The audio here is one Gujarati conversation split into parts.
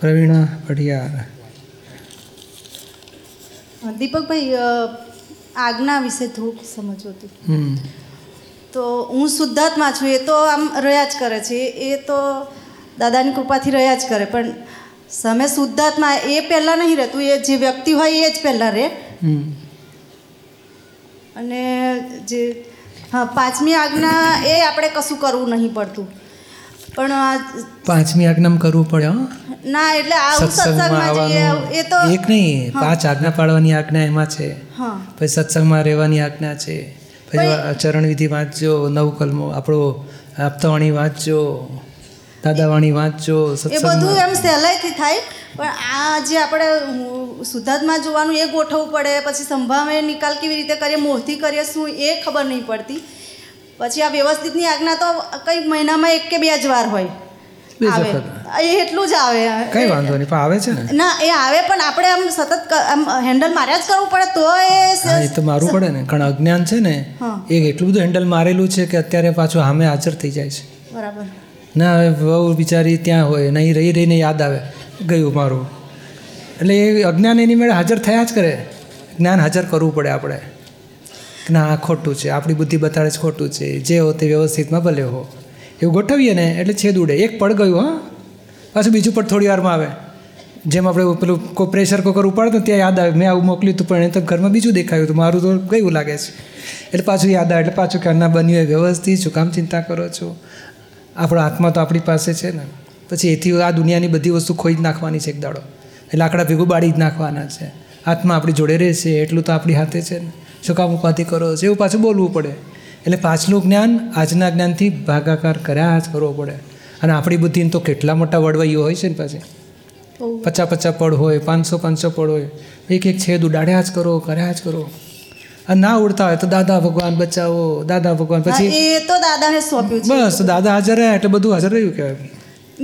પ્રવીણા પઢિયાર. દીપકભાઈ આજ્ઞા વિશે થોડુંક સમજવું હતું તો હું શુદ્ધાત્મા છું એ તો આમ રહ્યા જ કરે છે એ તો દાદાની કૃપાથી રહ્યા જ કરે પણ સામે શુદ્ધાત્મા એ પહેલાં નહીં રહેતું એ જે વ્યક્તિ હોય એ જ પહેલાં રહે. હમ. અને જે હા પાંચમી આજ્ઞા એ આપણે કશું કરવું નહીં પડતું. પણ આ પાંચમી આજ્ઞામાં કરવું પડે ના એટલે આવું સત્સંગમાં જઈએ એ તો એક નહીં પાંચ આજ્ઞા પાડવાની આજ્ઞા એમાં છે. પછી સત્સંગમાં રહેવાની આજ્ઞા છે. પછી ચરણવિધિ વાંચજો નવકલમો આપણો આપતાવાણી વાંચજો દાદાવાણી વાંચજો એ બધું એમ સહેલાઈથી થાય પણ આ જે આપણે સુધાર્થમાં જોવાનું એ ગોઠવવું પડે પછી સંભાવે નિકાલ કેવી રીતે કરીએ મોહથી કરીએ શું એ ખબર નહીં પડતી. પછી આ વ્યવસ્થિતની આજ્ઞા તો કંઈક મહિનામાં એક કે બે જ વાર હોય. આવે. એ એટલું જ આવે. કઈ વાંધો નહીં પણ આવે છે ને? ના એ આવે પણ આપણે આમ સતત આમ હેન્ડલ માર્યા જ કરવું પડે તો એ તો મારવું પડે ને કારણ અજ્ઞાન છે ને એ એટલું બધું હેન્ડલ મારેલું છે કે અત્યારે પાછું સામે હાજર થઈ જાય છે. બરાબર. ના હવે વહુ બિચારી ત્યાં હોય નહીં રહી રહીને યાદ આવે ગયું મારું. એટલે એ અજ્ઞાન એની મેળે હાજર થયા જ કરે. જ્ઞાન હાજર કરવું પડે આપણે. ના આ ખોટું છે. આપણી બુદ્ધિ બતાડે છે ખોટું છે. જે હો તે વ્યવસ્થિતમાં ભલે હો. એવું ગોઠવીએ ને એટલે છેદ ઉડે. એક પડ ગયું, હા. પાછું બીજું પડ થોડી વારમાં આવે. જેમ આપણે પેલું કોઈ પ્રેશર કુકર ઉપાડતું ત્યાં યાદ આવે. મેં આવું મોકલ્યું હતું પણ એ તો ઘરમાં બીજું દેખાયું હતું. મારું તો ગયું લાગે છે. એટલે પાછું યાદ આવે. એટલે પાછું કે ના, બન્યું એ વ્યવસ્થિત શું કામ ચિંતા કરો છો. આપણો આત્મા તો આપણી પાસે છે ને. પછી એથી આ દુનિયાની બધી વસ્તુ ખોઈ જ નાખવાની છે એક દાડો. એટલે આકડા ભેગું બાળી જ નાખવાના છે. આત્મા આપણી જોડે રહેશે. એટલું તો આપણી હાથે છે ને. શું કામ ઉપાધિ કરો છો એવું પાછું બોલવું પડે. એટલે પાછલું જ્ઞાન આજના જ્ઞાનથી ભાગાકાર કર્યા જ કરવો પડે. અને આપણી બુદ્ધિને તો કેટલા મોટા વડવાઈઓ હોય છે ને પાછી. પચાસ પચાસ પડ હોય પાંચસો પાંચસો પડ હોય. એક એક છેદ ઉડાડ્યા જ કરો કર્યા જ કરો. અને ના ઉડતા હોય તો દાદા ભગવાન બચાવો દાદા ભગવાન પછી એ તો દાદાને સોંપ્યું બસ દાદા હાજર રહ્યા એટલે બધું હાજર રહ્યું કહેવાય.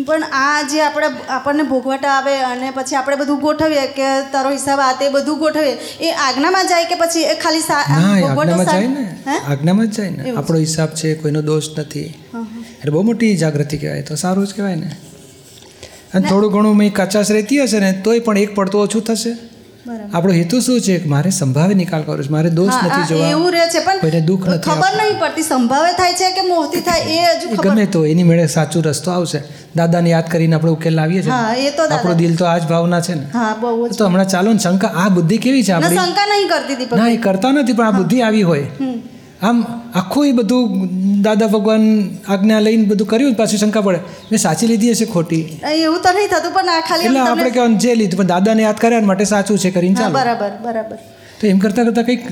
પણ આ જે આપણે આપણને ભોગવટા આવે અને પછી આપણે બધું ગોઠવીએ કે તારો હિસાબ આ તે બધું ગોઠવીએ એ આજ્ઞામાં જાય કે પછી એ ખાલી આજ્ઞામાં જાય ને. આજ્ઞામાં જ જાય ને. આપણો હિસાબ છે કોઈનો દોષ નથી. એટલે બહુ મોટી જાગૃતિ કહેવાય. તો સારું જ કહેવાય ને. અને થોડું ઘણું મેં કચાશ રહેતી હશે ને તોય પણ એક પડતો ઓછું થશે. આપણો હેતુ શું છે કે મારે સંભાવે નિકાલ કરવો છે? મારે દોષ નથી જોવા. એવું રહે છે કોઈને દુઃખ નથી ખબર નહીં પડતી સંભાવે થાય છે કે મોહથી થાય એ હજુ ગમે તો એની મેળે સાચું રસ્તો આવશે. દાદાને યાદ કરીને આપણે ઉકેલ લાવીએ છીએ. હા એ તો આપણું દિલ તો આ જ ભાવના છે ને. હા બહુ તો હમણાં ચાલો ને શંકા આ બુદ્ધિ કેવી છે આપણી? શંકા નહીં કરતી દીપક ના એ કરતા નથી પણ આ બુદ્ધિ આવી હોય. આમ આખું એ બધું દાદા ભગવાન આજ્ઞા લઈને બધું કર્યું પાછું શંકા પડે. મેં સાચી લીધી હશે ખોટી? એવું તો નહીં થતું પણ આ ખાલી એટલે આપણે કહેવાનું જે લીધું પણ દાદાને યાદ કર્યા માટે સાચું છે કરીને ચાલો. બરાબર બરાબર. તો એમ કરતાં કરતાં કંઈક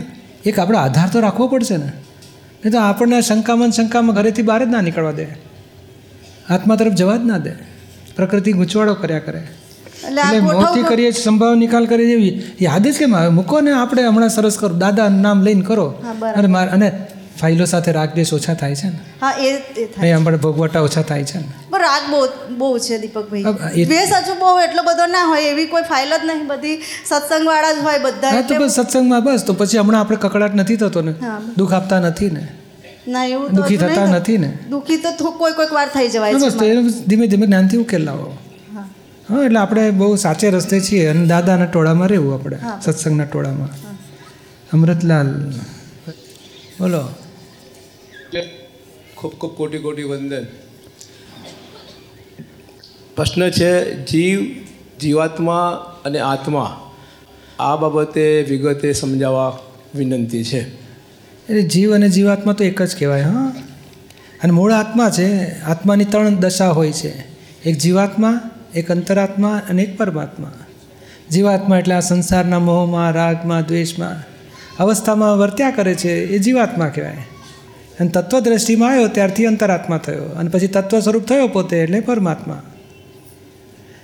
એક આપણો આધાર તો રાખવો પડશે ને. નહીં તો આપણને શંકામાં શંકામાં ઘરેથી બહાર જ ના નીકળવા દે. આત્મા તરફ જવા જ ના દે. પ્રકૃતિ ગૂંચવાડો કર્યા કરે. એટલે ગોઠવ કરીએ સંભાવ નિકાલ કરી દેવી યાદ જ કેમ આવે? મૂકો ને આપણે હમણાં સરસ કરો. દાદા નામ લઈને કરો. અને અને ફાઇલો સાથે રાગ રાગદ્વેષ ઓછા થાય છે ને? હા એ એ થાય અહીં પણ ભોગવટા ઓછા થાય છે ને? પણ રાગ બહુ બહુ છે દીપકભાઈ. દ્વેષ હજુ બહુ એટલો બધો ના હોય એવી કોઈ ફાઇલ જ નહીં બધી સત્સંગ વાળા જ હોય બધા હા તો બસ સત્સંગમાં બસ તો પછી હમણાં આપણે કકડાટ નથી થતો ને. દુઃખ આપતા નથી ને? ના એવું દુઃખી થતા નથી ને? દુઃખી તો થો- કોઈ કોઈક વાર થઈ જવાય છે ધીમે ધીમે જ્ઞાનથી ઉકેલ લાવો. હા. એટલે આપણે બહુ સાચે રસ્તે છીએ અને દાદાના ટોળામાં રહેવું આપણે સત્સંગના ટોળામાં. અમૃતલાલ. બોલો. ખૂબ ખૂબ કોટી કોટી વંદન. પ્રશ્ન છે જીવ જીવાત્મા અને આત્મા આ બાબતે વિગતે સમજાવવા વિનંતી છે. એટલે જીવ અને જીવાત્મા તો એક જ કહેવાય હા? અને મૂળ આત્મા છે આત્માની ત્રણ દશા હોય છે. એક જીવાત્મા એક અંતરાત્મા અને એક પરમાત્મા. જીવાત્મા એટલે આ સંસારના મોહમાં રાગમાં દ્વેષમાં અવસ્થામાં વર્ત્યા કરે છે એ જીવાત્મા કહેવાય. અને તત્વદ્રષ્ટિમાં આવ્યો ત્યારથી અંતરાત્મા થયો. અને પછી તત્વ સ્વરૂપ થયો પોતે એટલે પરમાત્મા.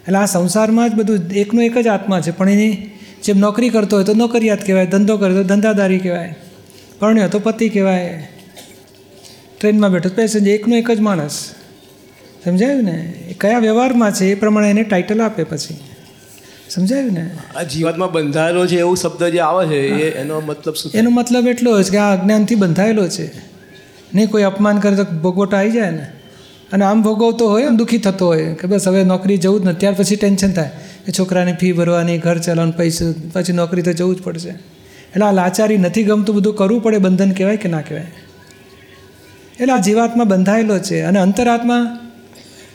એટલે આ સંસારમાં જ બધું એકનો એક જ આત્મા છે. પણ એની જેમ નોકરી કરતો હોય તો નોકરિયાત કહેવાય ધંધો કરે તો ધંધાદારી કહેવાય પરણ્યો તો પતિ કહેવાય. ટ્રેનમાં બેઠો પેસેન્જર એકનો એક જ માણસ. સમજાયું ને? એ કયા વ્યવહારમાં છે એ પ્રમાણે એને ટાઇટલ આપે પછી. સમજાયું ને? આ જીવાતમાં બંધાયેલો છે એવું શબ્દ જે આવે છે એ એનો મતલબ શું એનો મતલબ એટલો છે કે આ અજ્ઞાનથી બંધાયેલો છે. નહીં, કોઈ અપમાન કરે તો ભોગવટો આવી જાય ને. અને આમ ભોગવતો હોય દુઃખી થતો હોય. કે બસ હવે નોકરી જવું જ નથી ત્યાર પછી ટેન્શન થાય. કે છોકરાની ફી ભરવાની, ઘર ચલાવવાનું, પૈસા, પછી નોકરી તો જવું જ પડશે. એટલે આ લાચારી નથી ગમતું, બધું કરવું પડે, બંધન કહેવાય કે ના કહેવાય? એટલે આ જીવાત્મા બંધાયેલો છે. અને અંતરાત્મા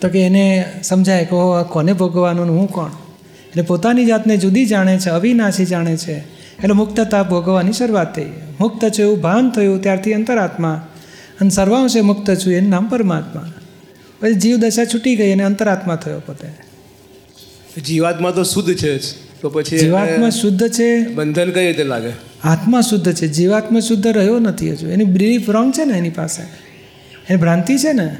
તો કે એને સમજાય કે આ કોને ભોગવવાનું ને હું કોણ? એટલે પોતાની જાતને જુદી જાણે છે, અવિનાશી જાણે છે. એટલે મુક્તતા ભોગવવાની શરૂઆત થઈ. મુક્ત છે એવું ભાન થયું, ત્યારથી અંતરાત્મા અને સર્વાંશે મુક્ત છું એનું નામ પરમાત્મા. પછી જીવ દશા છૂટી ગઈ અને અંતરાત્મા થયો પોતે. જીવાત્મા તો શુદ્ધ છે જ. તો પછી જીવાત્મા શુદ્ધ છે? બંધન કઈ રીતે લાગે? આત્મા શુદ્ધ છે. જીવાત્મા શુદ્ધ રહ્યો નથી હજુ. એની બિલીફ રોંગ છે ને એની પાસે? એની ભ્રાંતિ છે ને?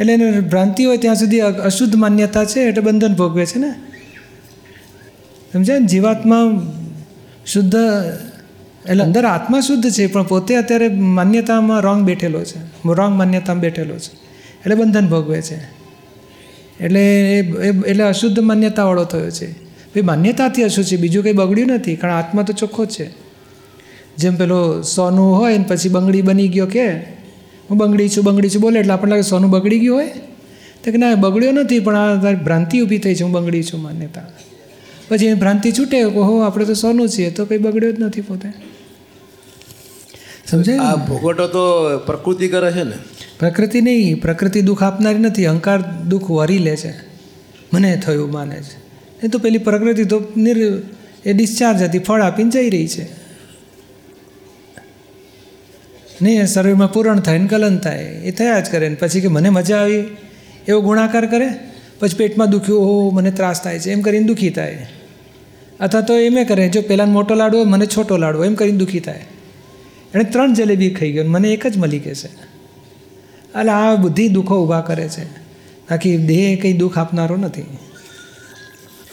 એટલે એને ભ્રાંતિ હોય ત્યાં સુધી અશુદ્ધ માન્યતા છે એટલે બંધન ભોગવે છે ને? સમજાય ને? જીવાત્મા શુદ્ધ એટલે અંદર આત્મા શુદ્ધ છે, પણ પોતે અત્યારે માન્યતામાં રોંગ બેઠેલો છે. રોંગ માન્યતામાં બેઠેલો છે. એટલે બંધન ભોગવે છે. એટલે એ એટલે અશુદ્ધ માન્યતાવાળો થયો છે. ભાઈ, માન્યતાથી અશુદ્ધ છે, બીજું કંઈ બગડ્યું નથી, કારણ આત્મા તો ચોખ્ખો છે. જેમ પેલો સોનું હોય ને પછી બંગડી બની ગયો કે, હું બંગડી છું બંગડી છું, બોલે એટલે આપણને લાગે સોનું બગડી ગયું હોય. તો કે ના બગડ્યો નથી, પણ આ તારી ભ્રાંતિ ઊભી થઈ છે, હું બંગડી છું માન્યતા. પછી એ ભ્રાંતિ છૂટે હો આપણે તો સોનું છીએ, તો કંઈ બગડ્યો જ નથી પોતે. સમજાય આ ભોગવટો તો પ્રકૃતિ કરે છે ને. પ્રકૃતિ નહીં પ્રકૃતિ દુઃખ આપનારી નથી અહંકાર દુઃખ વરી લે છે. મને થયું માને છે. એ તો પેલી પ્રકૃતિ તો નિર એ ડિસ્ચાર્જ હતી ફળ આપીને જઈ રહી છે. નહીં શરીરમાં પૂરણ થાય ને ગલન થાય એ થયા જ કરે ને. પછી કે મને મજા આવી એવો ગુણાકાર કરે? પછી પેટમાં દુખ્યું ઓહો મને ત્રાસ થાય છે એમ કરીને દુઃખી થાય. અથવા તો એમ કરે જો પહેલાં મોટો લાડવો મને છોટો લાડવો એમ કરીને દુઃખી થાય. એણે ત્રણ જલેબી ખાઈ ગયો મને એક જ મળી કે છે. એટલે આ બુદ્ધિ દુઃખો ઊભા કરે છે. બાકી દેહ કંઈ દુઃખ આપનારો નથી.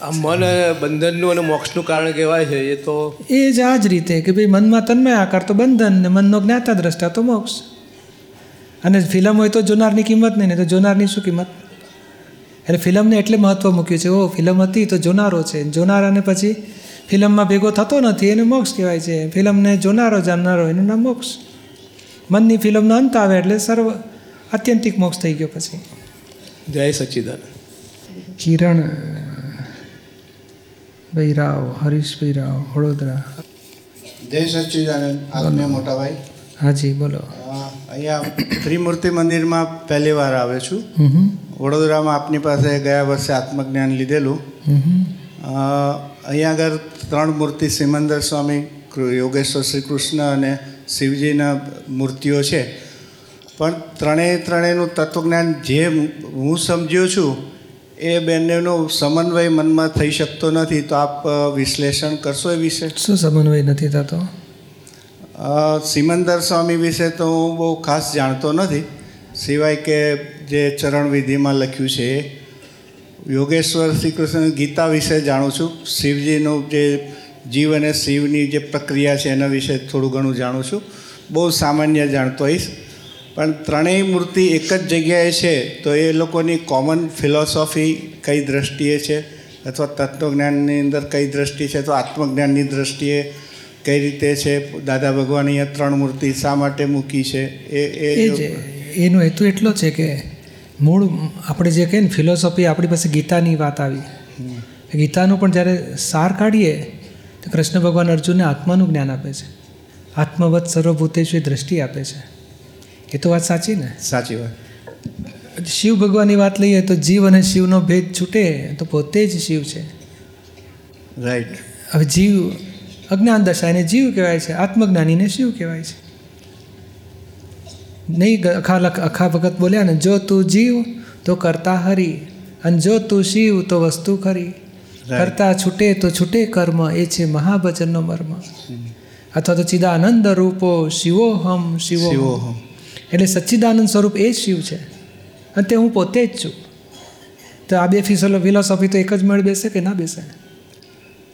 આ મન બંધનનું અને મોક્ષનું કારણ કહેવાય છે એ તો એ જ આ જ રીતે કે ભાઈ મનમાં તન્મય આકાર તો બંધન ને મનનો જ્ઞાતા દ્રષ્ટા તો મોક્ષ. અને ફિલ્મ હોય તો જોનારની કિંમત નહીં ને તો જોનારની શું કિંમત? એટલે ફિલ્મને એટલે મહત્ત્વ મૂક્યું છે. ઓ ફિલ્મ હતી તો જોનારો છે. જોનારાને પછી ફિલ્મમાં ભેગો થતો નથી એને મોક્ષ કહેવાય છે. ફિલ્મને જોનારો જાણનારો એનું નામ મોક્ષ. મનની ફિલ્મનો અંત આવે એટલે સર્વ આત્યંતિક મોક્ષ થઈ ગયો પછી. જય સચ્ચિદાનંદ. કિરણ ભાઈ રાવ હરીશભાઈ રાવ વડોદરા. જય સચ્ચિદાનંદ આજ્ઞા મોટાભાઈ. હાજી બોલો. અહીંયા ત્રિમૂર્તિ મંદિરમાં પહેલી વાર આવે છું. વડોદરામાં આપની પાસે ગયા વર્ષે આત્મજ્ઞાન લીધેલું. અહીંયા આગળ ત્રણ મૂર્તિ સિમંદર સ્વામી યોગેશ્વર શ્રી કૃષ્ણ અને શિવજીના મૂર્તિઓ છે. પણ ત્રણેય ત્રણેયનું તત્વજ્ઞાન જે હું સમજ્યો છું એ બંનેનો સમન્વય મનમાં થઈ શકતો નથી. તો આપ વિશ્લેષણ કરશો એ વિશે? શું સમન્વય નથી થતો? સિમંદર સ્વામી વિશે તો હું બહુ ખાસ જાણતો નથી. સિવાય કે જે ચરણ વિધિમાં લખ્યું છે એ. યોગેશ્વર શ્રી કૃષ્ણ ગીતા વિશે જાણું છું. શિવજીનું જે જીવ અને શિવની જે પ્રક્રિયા છે એના વિશે થોડું ઘણું જાણું છું. બહુ સામાન્ય જાણતો હોઈશ. પણ ત્રણેય મૂર્તિ એક જ જગ્યાએ છે, તો એ લોકોની કોમન ફિલોસોફી કઈ દ્રષ્ટિએ છે? અથવા તત્વજ્ઞાનની અંદર કઈ દ્રષ્ટિ છે? તો આત્મજ્ઞાનની દ્રષ્ટિએ કઈ રીતે છે? દાદા ભગવાન અહીંયા ત્રણ મૂર્તિ શા માટે મૂકી છે? એ એનો હેતુ એટલો છે કે મૂળ આપણે જે કહીએ ને ફિલોસોફી આપણી પાસે ગીતાની વાત આવી. ગીતાનો પણ જ્યારે સાર કાઢીએ તો કૃષ્ણ ભગવાન અર્જુનને આત્માનું જ્ઞાન આપે છે. આત્મવત સર્વભૂતેશ્વરી દ્રષ્ટિ આપે છે. એ તો વાત સાચી ને? સાચી વાત. શિવ ભગવાનની વાત લઈએ તો જીવ અને શિવનો ભેદ છૂટે તો પોતે જ શિવ છે. રાઈટ હવે જીવ અજ્ઞાન દશા એને જીવ કહેવાય છે આત્મજ્ઞાનીને શિવ કહેવાય છે. નહીં અખા લખ અખા ભગત બોલ્યા ને જો તું જીવ તો કરતા હરી અને જો તું શિવ તો વસ્તુ ખરી. કરતા છૂટે તો છૂટે કર્મ એ છે મહાભજનનો મર્મ. અથવા તો ચિદાનંદ રૂપો શિવોહમ શિવો શિવોહમ. એટલે સચ્ચિદાનંદ સ્વરૂપ એ જ શિવ છે. અને તે હું પોતે જ છું. તો આ બે ફિસોલો ફિલોસોફી તો એક જ મળી બેસે કે ના બેસે?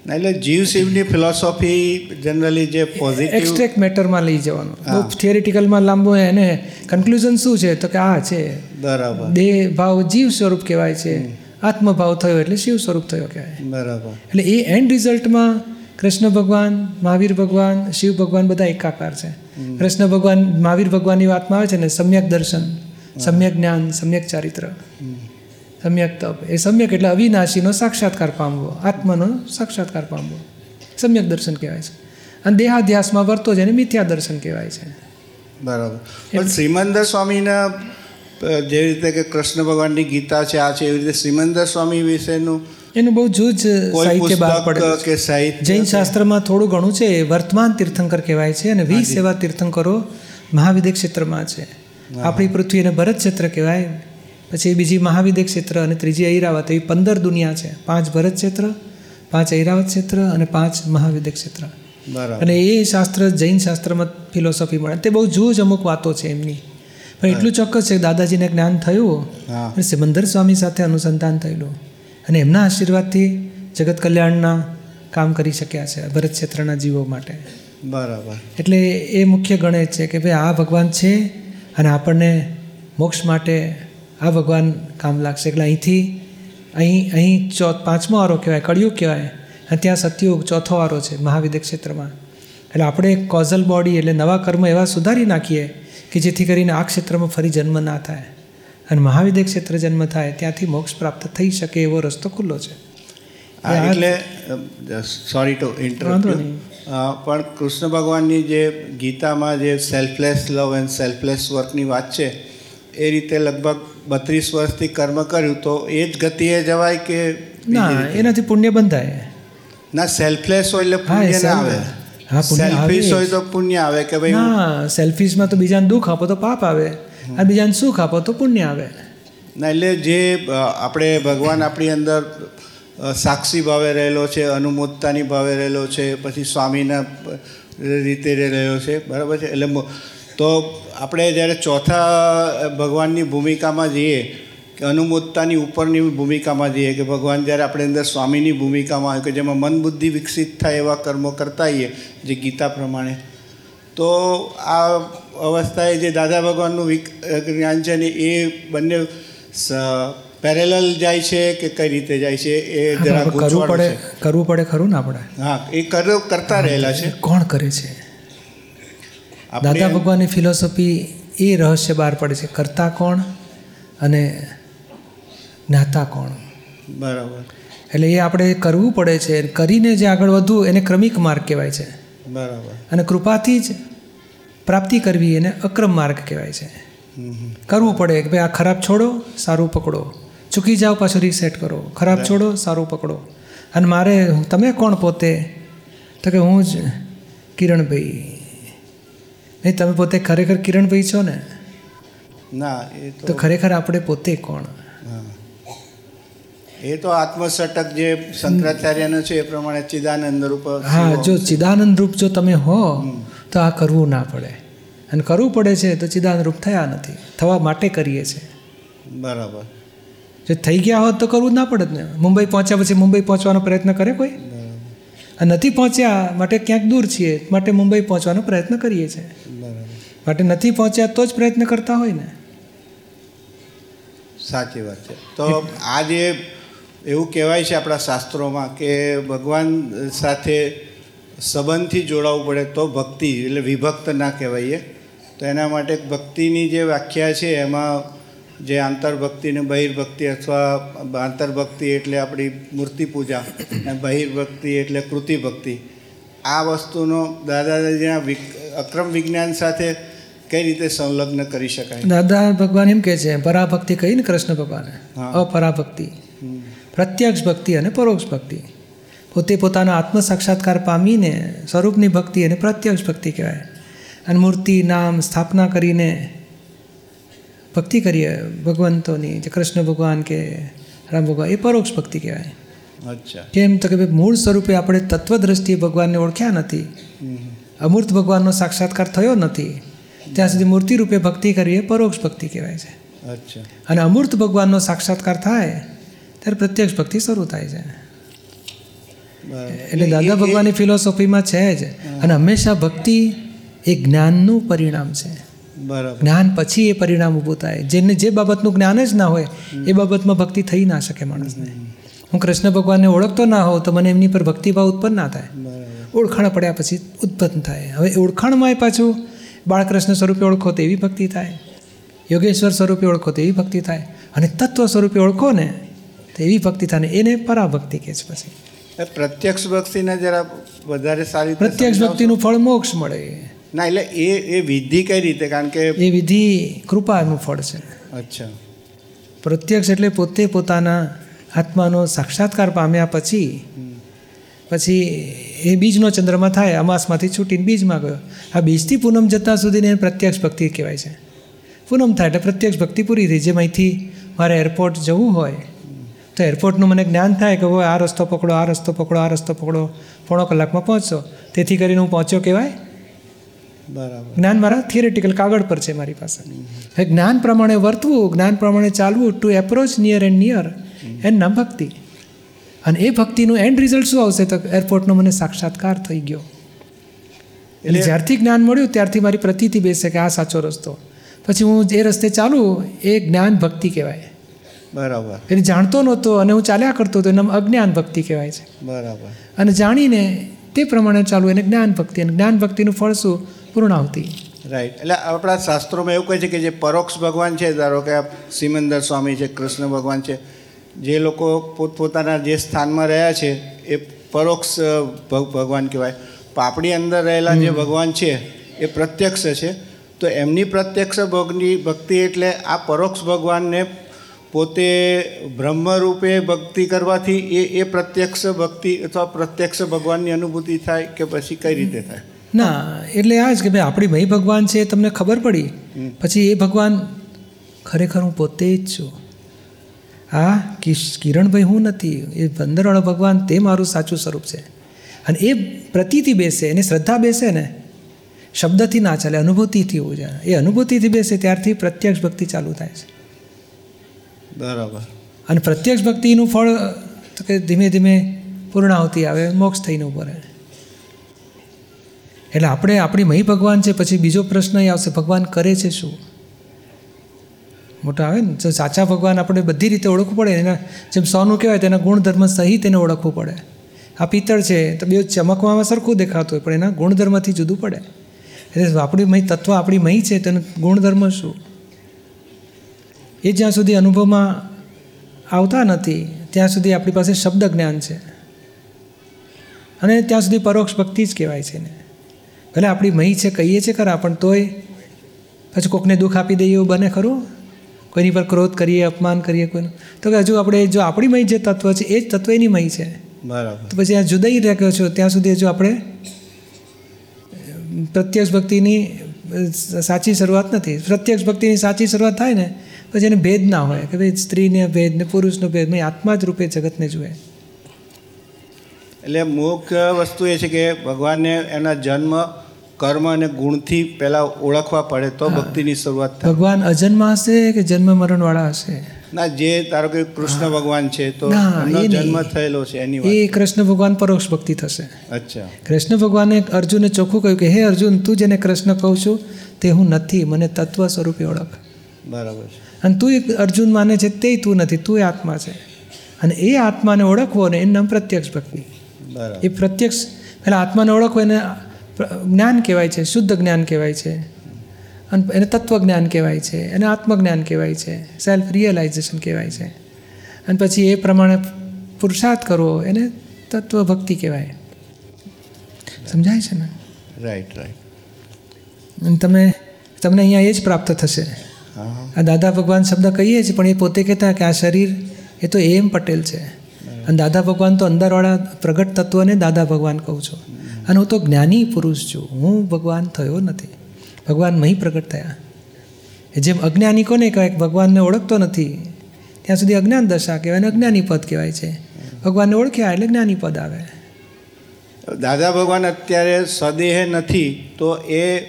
એટલે જીવ શિવની ફિલોસોફી જનરલી જે પોઝિટિવ એક્સ્ટ્રેક્ટ મેટરમાં લઈ જવાનું. બહુ. થિયરિટિકલમાં લાંબો એને કન્ક્લુઝન શું છે? તો કે આ છે. બરાબર. દેહ ભાવ જીવ સ્વરૂપ કહેવાય છે. આત્મભાવ થયો એટલે શિવ સ્વરૂપ થયો કહેવાય. બરાબર. એટલે એ એન્ડ રિઝલ્ટમાં કૃષ્ણ ભગવાન મહાવીર ભગવાન શિવ ભગવાન બધા એકાકાર છે. કૃષ્ણ ભગવાન મહાવીર ભગવાનની વાતમાં આવે છે ને સમ્યક દર્શન સમ્યક જ્ઞાન સમ્યક ચારિત્ર. સમ્યક તપ એ સમ્યક એટલે અવિનાશીનો સાક્ષાત્કાર પામવો. આત્માનો સાક્ષાત્કાર પામવો. સમ્યક દર્શન કહેવાય છે. અને દેહાધ્યાસમાં વર્તો જેને મિથ્યા દર્શન કહેવાય છે. બરાબર. પણ શ્રીમંદર સ્વામીના જેવી રીતે કે કૃષ્ણ ભગવાનની ગીતા છે આ છે એવી રીતે શ્રીમંદર સ્વામી વિશેનું એનું બહુ જૂજ સાહિત્ય બહાર પડે કે સાહિત્ય જૈન શાસ્ત્રમાં થોડું ઘણું છે એ વર્તમાન તીર્થંકર કહેવાય છે અને વીસ એવા તીર્થંકરો મહાવિદ્ય ક્ષેત્રમાં છે. આપણી પૃથ્વી અને ભરત ક્ષેત્ર કહેવાય. પછી બીજી મહાવિદ્ય ક્ષેત્ર અને ત્રીજી ઐરાવત એવી પંદર દુનિયા છે. પાંચ ભરત ક્ષેત્ર પાંચ ઐરાવત ક્ષેત્ર અને પાંચ મહાવિદ્ય ક્ષેત્ર. અને એ શાસ્ત્ર જૈન શાસ્ત્રમાં ફિલોસોફી મળે. તે બહુ જૂજ અમુક વાતો છે એમની. પણ એટલું ચોક્કસ છે કે દાદાજીને જ્ઞાન થયું અને સિમંદર સ્વામી સાથે અનુસંધાન થયેલું. અને એમના આશીર્વાદથી જગત કલ્યાણના કામ કરી શક્યા છે ભરત ક્ષેત્રના જીવો માટે. બરાબર. એટલે એ મુખ્ય ગણે છે કે ભાઈ આ ભગવાન છે અને આપણને મોક્ષ માટે આ ભગવાન કામ લાગશે. એટલે અહીંથી અહીં અહીં ચો પાંચમો વારો કહેવાય કળિયુગ કહેવાય. અને ત્યાં સતયુગ ચોથો વારો છે મહાવિદ્ય ક્ષેત્રમાં. એટલે આપણે કોઝલ બોડી એટલે નવા કર્મ એવા સુધારી નાખીએ કે જેથી કરીને આ ક્ષેત્રમાં ફરી જન્મ ના થાય. અને મહાવિદ્ય ક્ષેત્ર જન્મ થાય ત્યાંથી મોક્ષ પ્રાપ્ત થઈ શકે એવો રસ્તો ખુલ્લો છે. એટલે સોરી ટુ ઇન્ટરપ્ટ. પણ કૃષ્ણ ભગવાનની જે ગીતામાં જે સેલ્ફલેસ લવ એન્ડ સેલ્ફલેસ વર્કની વાત છે એ રીતે લગભગ બત્રીસ વર્ષથી કર્મ કર્યું તો એ જ ગતિએ જવાય કે ના? એનાથી પુણ્ય બંધાય. ના સેલ્ફલેસ હોય એટલે પુણ્ય ના આવે. સેલ્ફિશ હોય તો પુણ્ય આવે કે ભાઈ હા સેલ્ફિશમાં તો બીજાને દુઃખ આપો તો પાપ આવે. અને બીજાને સુખ આપો તો પુણ્ય આવે. ના એટલે જે આપણે ભગવાન આપણી અંદર સાક્ષી ભાવે રહેલો છે અનુમોદતાની ભાવે રહેલો છે પછી સ્વામીના રીતે રહેલો છે બરાબર છે? એટલે તો આપણે જ્યારે ચોથા ભગવાનની ભૂમિકામાં જઈએ કે અનુમોદતાની ઉપરની ભૂમિકામાં જઈએ કે ભગવાન જ્યારે આપણે અંદર સ્વામીની ભૂમિકામાં આવે કે જેમાં મન બુદ્ધિ વિકસિત થાય એવા કર્મો કરતા હોઈએ જે ગીતા પ્રમાણે તો આ અવસ્થાએ જે દાદા ભગવાનનું જ્ઞાન છે ને એ બંને પેરેલલ જાય છે કે કઈ રીતે જાય છે એ જરા કરવું પડે કરવું પડે ખરું ને આપણે? હા એ કર કરતા રહેલા છે. કોણ કરે છે? દાદા ભગવાનની ફિલોસોફી એ રહસ્ય બહાર પડે છે કરતા કોણ અને જ્ઞાતા કોણ? બરાબર. એટલે એ આપણે કરવું પડે છે કરીને જે આગળ વધવું એને ક્રમિક માર્ગ કહેવાય છે. બરાબર. અને કૃપાથી જ પ્રાપ્તિ કરવી એને અક્રમ માર્ગ કહેવાય છે. કરવું પડે કે ભાઈ આ ખરાબ છોડો સારું પકડો. ચૂકી જાઓ પાછું રીસેટ કરો. ખરાબ છોડો સારું પકડો. અને મારે તમે કોણ પોતે? તો કે હું જ કિરણભાઈ. નહીં તમે પોતે ખરેખર કિરણભાઈ છો ને? ના એ તો ખરેખર આપણે પોતે કોણ? હા. એ તો આત્મસટક જે શંકરાચાર્યનો છે એ પ્રમાણે ચિદાનંદ રૂપ હા જો ચિદાનંદ રૂપ જો તમે હો તો આ કરવું ના પડે. અને કરવું પડે છે તો ચિદાનંદ રૂપ થયા નથી. થવા માટે કરીએ છીએ બરાબર. જો થઈ ગયા હોત તો કરવું જ ના પડે ને. મુંબઈ પહોંચ્યા પછી મુંબઈ પહોંચવાનો પ્રયત્ન કરે કોઈ? નથી પહોંચ્યા માટે ક્યાંક દૂર છીએ માટે મુંબઈ પહોંચવાનો પ્રયત્ન કરીએ છીએ. માટે નથી પહોંચ્યા તો જ પ્રયત્ન કરતા હોય ને. સાચી વાત છે. તો આ જે એવું કહેવાય છે આપણા શાસ્ત્રોમાં કે ભગવાન સાથે સંબંધથી જોડાવવું પડે તો ભક્તિ એટલે વિભક્ત ના કહેવાય તો એના માટે ભક્તિની જે વ્યાખ્યા છે એમાં જે આંતરભક્તિ ને બહિર્ભક્તિ અથવા આંતરભક્તિ એટલે આપણી મૂર્તિ પૂજા અને બહિર્ભક્તિ એટલે કૃતિ ભક્તિ આ વસ્તુનો વિક અક્રમ વિજ્ઞાન સાથે કઈ રીતે સંલગ્ન કરી શકાય? દાદા ભગવાન એમ કહે છે પરાભક્તિ કહી ને કૃષ્ણ ભગવાને. અપરાભક્તિ. પ્રત્યક્ષ ભક્તિ અને પરોક્ષ ભક્તિ. પોતે પોતાના આત્મ સાક્ષાત્કાર પામીને સ્વરૂપની ભક્તિ અને પ્રત્યક્ષ ભક્તિ કહેવાય. અને મૂર્તિ નામ સ્થાપના કરીને ભક્તિ કરીએ ભગવંતોની જે કૃષ્ણ ભગવાન કે રામ ભગવાન એ પરોક્ષ ભક્તિ કહેવાય. અચ્છા. કેમ તો કે ભાઈ મૂળ સ્વરૂપે આપણે તત્વદ્રષ્ટિએ ભગવાનને ઓળખ્યા નથી. અમૂર્ત ભગવાનનો સાક્ષાત્કાર થયો નથી. ત્યાં સુધી મૂર્તિ રૂપે ભક્તિ કરવી એ પરોક્ષ ભક્તિ કહેવાય છે. અચ્છા. અને અમૂર્ત ભગવાનનો સાક્ષાત્કાર થાય ત્યારે પ્રત્યક્ષ ભક્તિ શરૂ થાય છે. એટલે દાદા ભગવાનની ફિલોસોફીમાં છે જ. અને હંમેશા ભક્તિ એ જ્ઞાનનું પરિણામ છે. જ્ઞાન પછી એ પરિણામ ઊભું થાય. જેને જે બાબતનું જ્ઞાન જ ના હોય એ બાબતમાં ભક્તિ થઈ ના શકે માણસને. હું કૃષ્ણ ભગવાનને ઓળખતો ના હોઉં તો મને એમની પર ભક્તિભાવ ઉત્પન્ન ના થાય. ઓળખાણ પડ્યા પછી ઉત્પન્ન થાય. હવે ઓળખાણમાં પાછું બાળકૃષ્ણ સ્વરૂપે ઓળખો તો એવી ભક્તિ થાય. યોગેશ્વર સ્વરૂપે ઓળખો તો એવી ભક્તિ થાય. અને તત્વ સ્વરૂપે ઓળખો ને તો એવી ભક્તિ થાય ને એને પરાભક્તિ કહે છે પછી. પ્રત્યક્ષ ભક્તિને જરા વધારે સારી પ્રત્યક્ષ? ભક્તિનું ફળ મોક્ષ મળે. ના એટલે એ એ વિધિ કઈ રીતે? કારણ કે એ વિધિ કૃપાનું ફળ છે. અચ્છા. પ્રત્યક્ષ એટલે પોતે પોતાના આત્માનો સાક્ષાત્કાર પામ્યા પછી પછી એ બીજનો ચંદ્રમાં થાય અમાસમાંથી છૂટીને બીજમાં ગયો. આ બીજથી પૂનમ જતાં સુધીને એને પ્રત્યક્ષ ભક્તિ કહેવાય છે. પૂનમ થાય એટલે પ્રત્યક્ષ ભક્તિ પૂરી થઈ. જેમ અહીંથી મારે એરપોર્ટ જવું હોય તો એરપોર્ટનું મને જ્ઞાન થાય કે હવે આ રસ્તો પકડો આ રસ્તો પકડો આ રસ્તો પકડો પોણો કલાકમાં પહોંચશો. તેથી કરીને હું પહોંચ્યો કહેવાય બરાબર. જ્ઞાન મારા થિયરેટિકલ કાગળ પર છે મારી પાસે. હવે જ્ઞાન પ્રમાણે વર્તવું જ્ઞાન પ્રમાણે ચાલવું to approach near and near and ના ભક્તિ. અને એ ભક્તિનું એન્ડ રિઝલ્ટ શું આવશે તો એરપોર્ટનો મને સાક્ષાત્કાર થઈ ગયો. એટલે જ્યારથી જ્ઞાન મળ્યું ત્યારથી મારી પ્રતિતિ બેસે કે આ સાચો રસ્તો. પછી હું જે રસ્તે ચાલું એ જ્ઞાન ભક્તિ કહેવાય. બરાબર. એટલે જાણતો નહોતો અને હું ચાલ્યા કરતો હતો એને અજ્ઞાન ભક્તિ કહેવાય છે. બરાબર. અને જાણીને તે પ્રમાણે ચાલુ એને જ્ઞાન ભક્તિ. અને જ્ઞાન ભક્તિનું ફળ શું? પૂર્ણાવતી રાઈટ એટલે આપણા શાસ્ત્રોમાં એવું કહે છે કે જે પરોક્ષ ભગવાન છે ધારો કે સિમંદર સ્વામી છે કૃષ્ણ ભગવાન છે જે લોકો પોતપોતાના જે સ્થાનમાં રહ્યા છે એ પરોક્ષ ભગ- ભગવાન કહેવાય. પણ આપણી અંદર રહેલા જે ભગવાન છે એ પ્રત્યક્ષ છે. તો એમની પ્રત્યક્ષ ભગની ભક્તિ એટલે આ પરોક્ષ ભગવાનને પોતે બ્રહ્મરૂપે ભક્તિ કરવાથી એ એ પ્રત્યક્ષ ભક્તિ અથવા પ્રત્યક્ષ ભગવાનની અનુભૂતિ થાય કે પછી કઈ રીતે થાય? ના એટલે આ જ કે ભાઈ આપણી મહી ભગવાન છે તમને ખબર પડી? પછી એ ભગવાન ખરેખર હું પોતે જ છું. આ કિરણભાઈ હું નથી. એ બંદરવાળો ભગવાન તે મારું સાચું સ્વરૂપ છે. અને એ પ્રતિથી બેસે એની શ્રદ્ધા બેસે ને શબ્દથી ના ચાલે અનુભૂતિથી હોવું જાય એ અનુભૂતિથી બેસે ત્યારથી પ્રત્યક્ષ ભક્તિ ચાલુ થાય છે. બરાબર. અને પ્રત્યક્ષ ભક્તિનું ફળ તો કે ધીમે ધીમે પૂર્ણાહુતિ આવે મોક્ષ થઈને ઊભો રહે. એટલે આપણે આપણી મહી ભગવાન છે, પછી બીજો પ્રશ્ન એ આવશે, ભગવાન કરે છે શું? મોટા આવે ને, જો સાચા ભગવાન આપણે બધી રીતે ઓળખવું પડે, એના જેમ સોનું કહેવાય તેના ગુણધર્મ સહિત એને ઓળખવું પડે. આ પિત્તળ છે, તો બે ચમકવામાં સરખું દેખાતું હોય, પણ એના ગુણધર્મથી જુદું પડે. એટલે આપણી મહી તત્વ આપણી મહી છે તેનો ગુણધર્મ શું? એ જ્યાં સુધી અનુભવમાં આવતા નથી, ત્યાં સુધી આપણી પાસે શબ્દ જ્ઞાન છે. અને ત્યાં સુધી પરોક્ષ ભક્તિ જ કહેવાય છે ને ભલે આપણી મહી છે કહીએ છીએ ખરા પણ તોય પછી કોકને દુઃખ આપી દઈએ એવું બને ખરું? કોઈની પર ક્રોધ કરીએ અપમાન કરીએ કોઈનું? તો કે હજુ આપણે જો આપણી મહી જે તત્વ છે એ જ તત્વ એની મહી છે. બરાબર. તો પછી આ જુદાઈ રહ્યો છો ત્યાં સુધી હજુ આપણે પ્રત્યક્ષ ભક્તિની સાચી શરૂઆત નથી. પ્રત્યક્ષ ભક્તિની સાચી શરૂઆત થાય ને પછી એને ભેદ ના હોય. કે ભાઈ સ્ત્રીને ભેદ ને પુરુષનો ભેદ નહીં આત્મા જ રૂપે જગતને જુએ. એટલે મુખ્ય વસ્તુ એ છે કે ભગવાનને એના જન્મ કર્મ અને ગુણથી પહેલાં ઓળખવા પડે તો ભક્તિની શરૂઆત થાય. ભગવાન અજન્મા હશે કે જન્મ મરણવાળા હશે? ના જે ધારો કે કૃષ્ણ ભગવાન છે તો એ જન્મ થયેલો છે એની એ કૃષ્ણ ભગવાન પરોક્ષ ભક્તિ થશે. અચ્છા. કૃષ્ણ ભગવાને અર્જુનને ચોખ્ખું કહ્યું કે હે અર્જુન તું જેને કૃષ્ણ કહું છું તે હું નથી મને તત્વ સ્વરૂપે ઓળખ. બરાબર છે. અને તું એક અર્જુન માને છે તે તું નથી તું એ આત્મા છે. અને એ આત્માને ઓળખવો ને એનું નામ પ્રત્યક્ષ ભક્તિ. એ પ્રત્યક્ષ પહેલા આત્માને ઓળખો એને જ્ઞાન કહેવાય છે શુદ્ધ જ્ઞાન કહેવાય છે. અને એને તત્વજ્ઞાન કહેવાય છે એને આત્મજ્ઞાન કહેવાય છે સેલ્ફ રિયલાઇઝેશન કહેવાય છે. અને પછી એ પ્રમાણે પુરુષાર્થ કરવો એને તત્વ ભક્તિ કહેવાય. સમજાય છે ને? રાઈટ રાઈટ અને તમે તમને અહીંયા એ જ પ્રાપ્ત થશે. આ દાદા ભગવાન શબ્દ કહીએ છીએ પણ એ પોતે કહેતા કે આ શરીર એ તો એમ પટેલ છે. અને દાદા ભગવાન તો અંદરવાળા પ્રગટ તત્વને દાદા ભગવાન કહું છું. અને હું તો જ્ઞાની પુરુષ છું. હું ભગવાન થયો નથી. ભગવાન મહી પ્રગટ થયા. જેમ અજ્ઞાની કોને કહેવાય? ભગવાનને ઓળખતો નથી. ત્યાં સુધી અજ્ઞાન દશા કહેવાય અને અજ્ઞાની પદ કહેવાય છે. ભગવાનને ઓળખ્યા એટલે જ્ઞાની પદ આવે. દાદા ભગવાન અત્યારે સદેહ નથી તો એ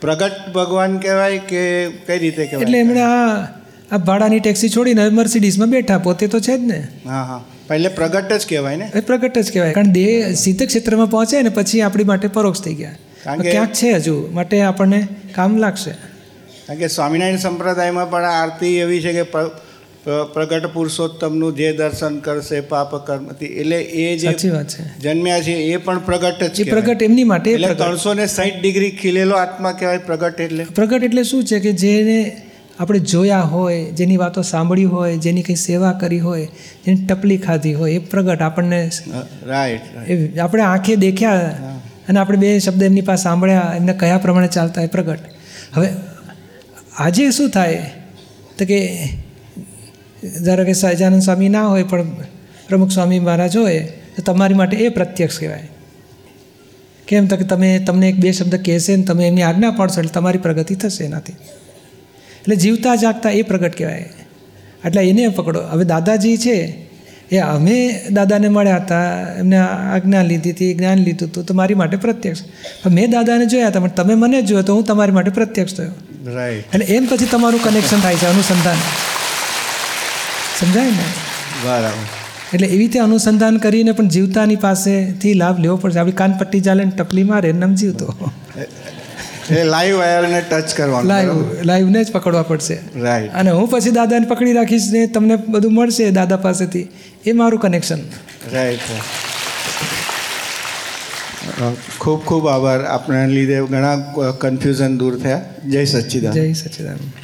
પ્રગટ ભગવાન કહેવાય કે કઈ રીતે એટલે એમણે આ આ ભાડાની ટેક્સી છોડીને મર્સિડીઝમાં બેઠા પોતે તો છે જ ને. હા હા. પહેલે પ્રગટ જ કહેવાય ને? પ્રગટ જ કહેવાય. કારણ દેહ સિદ્ધ ક્ષેત્રમાં પહોંચે ને પછી આપણી માટે પરોક્ષ થઈ ગયા. કારણ કે- ક્યાંક છે હજુ? માટે આપણને કામ લાગશે. કારણ કે સ્વામિનારાયણ સંપ્રદાયમાં પણ આરતી એવી છે કે પ્ર- પ્ર- પ્રગટ પુરુષોત્તમનું જે દર્શન કરશે પાપ કર્મ એટલે એ જે વાત છે. જન્મ્યા છે એ પણ પ્રગટ જ પ્રગટ એમની માટે એટલે ત્રણસો ને સાઠ ડિગ્રી ખીલેલો આત્મા કહેવાય પ્રગટ એટલે? પ્રગટ એટલે શું છે કે જેને આપણે જોયા હોય જેની વાતો સાંભળી હોય જેની કંઈ સેવા કરી હોય જેની ટપલી ખાધી હોય એ પ્રગટ આપણને રાઈટ એ આપણે આંખે દેખ્યા અને આપણે બે શબ્દ એમની પાસે સાંભળ્યા એમને કયા પ્રમાણે ચાલતા એ પ્રગટ. હવે આજે શું થાય? તો કે ધારો કે સહજાનંદ સ્વામી ના હોય પણ પ્રમુખ સ્વામી મહારાજ હોય તો તમારી માટે એ પ્રત્યક્ષ કહેવાય. કેમ તો કે તમે તમને એક બે શબ્દ કહેશે ને તમે એમની આજ્ઞા પાડશો એટલે તમારી પ્રગતિ થશે એનાથી. એટલે જીવતા જાગતા એ પ્રગટ કહેવાય. એટલે એને પકડો. હવે દાદાજી છે એ અમે દાદાને મળ્યા હતા એમને આજ્ઞા લીધી હતી જ્ઞાન લીધું હતું તો મારી માટે પ્રત્યક્ષ. પણ મેં દાદાને જોયા હતા પણ તમે મને જોયો તો હું તમારી માટે પ્રત્યક્ષ થયો. રાઈટ એટલે એમ પછી તમારું કનેક્શન થાય છે અનુસંધાન. સમજાય ને? બરાબર. એટલે એવી રીતે અનુસંધાન કરીને પણ જીવતાની પાસેથી લાભ લેવો પડશે. આપણી કાનપટ્ટી ચાલે ને ટપલી મારે નમ જીવતો એ લાઈવ વાયરને ટચ કરવાનું લાઈવ લાઈવને જ પકડવા પડશે. રાઈટ અને હું પછી દાદાને પકડી રાખીશ ને તમને બધું મળશે દાદા પાસેથી. એ મારું કનેક્શન રાઈટ ખૂબ ખૂબ આભાર. આપના લીધે ઘણા કન્ફ્યુઝન દૂર થયા. જય સચ્ચિદાન જય સચ્ચિદાનંદ.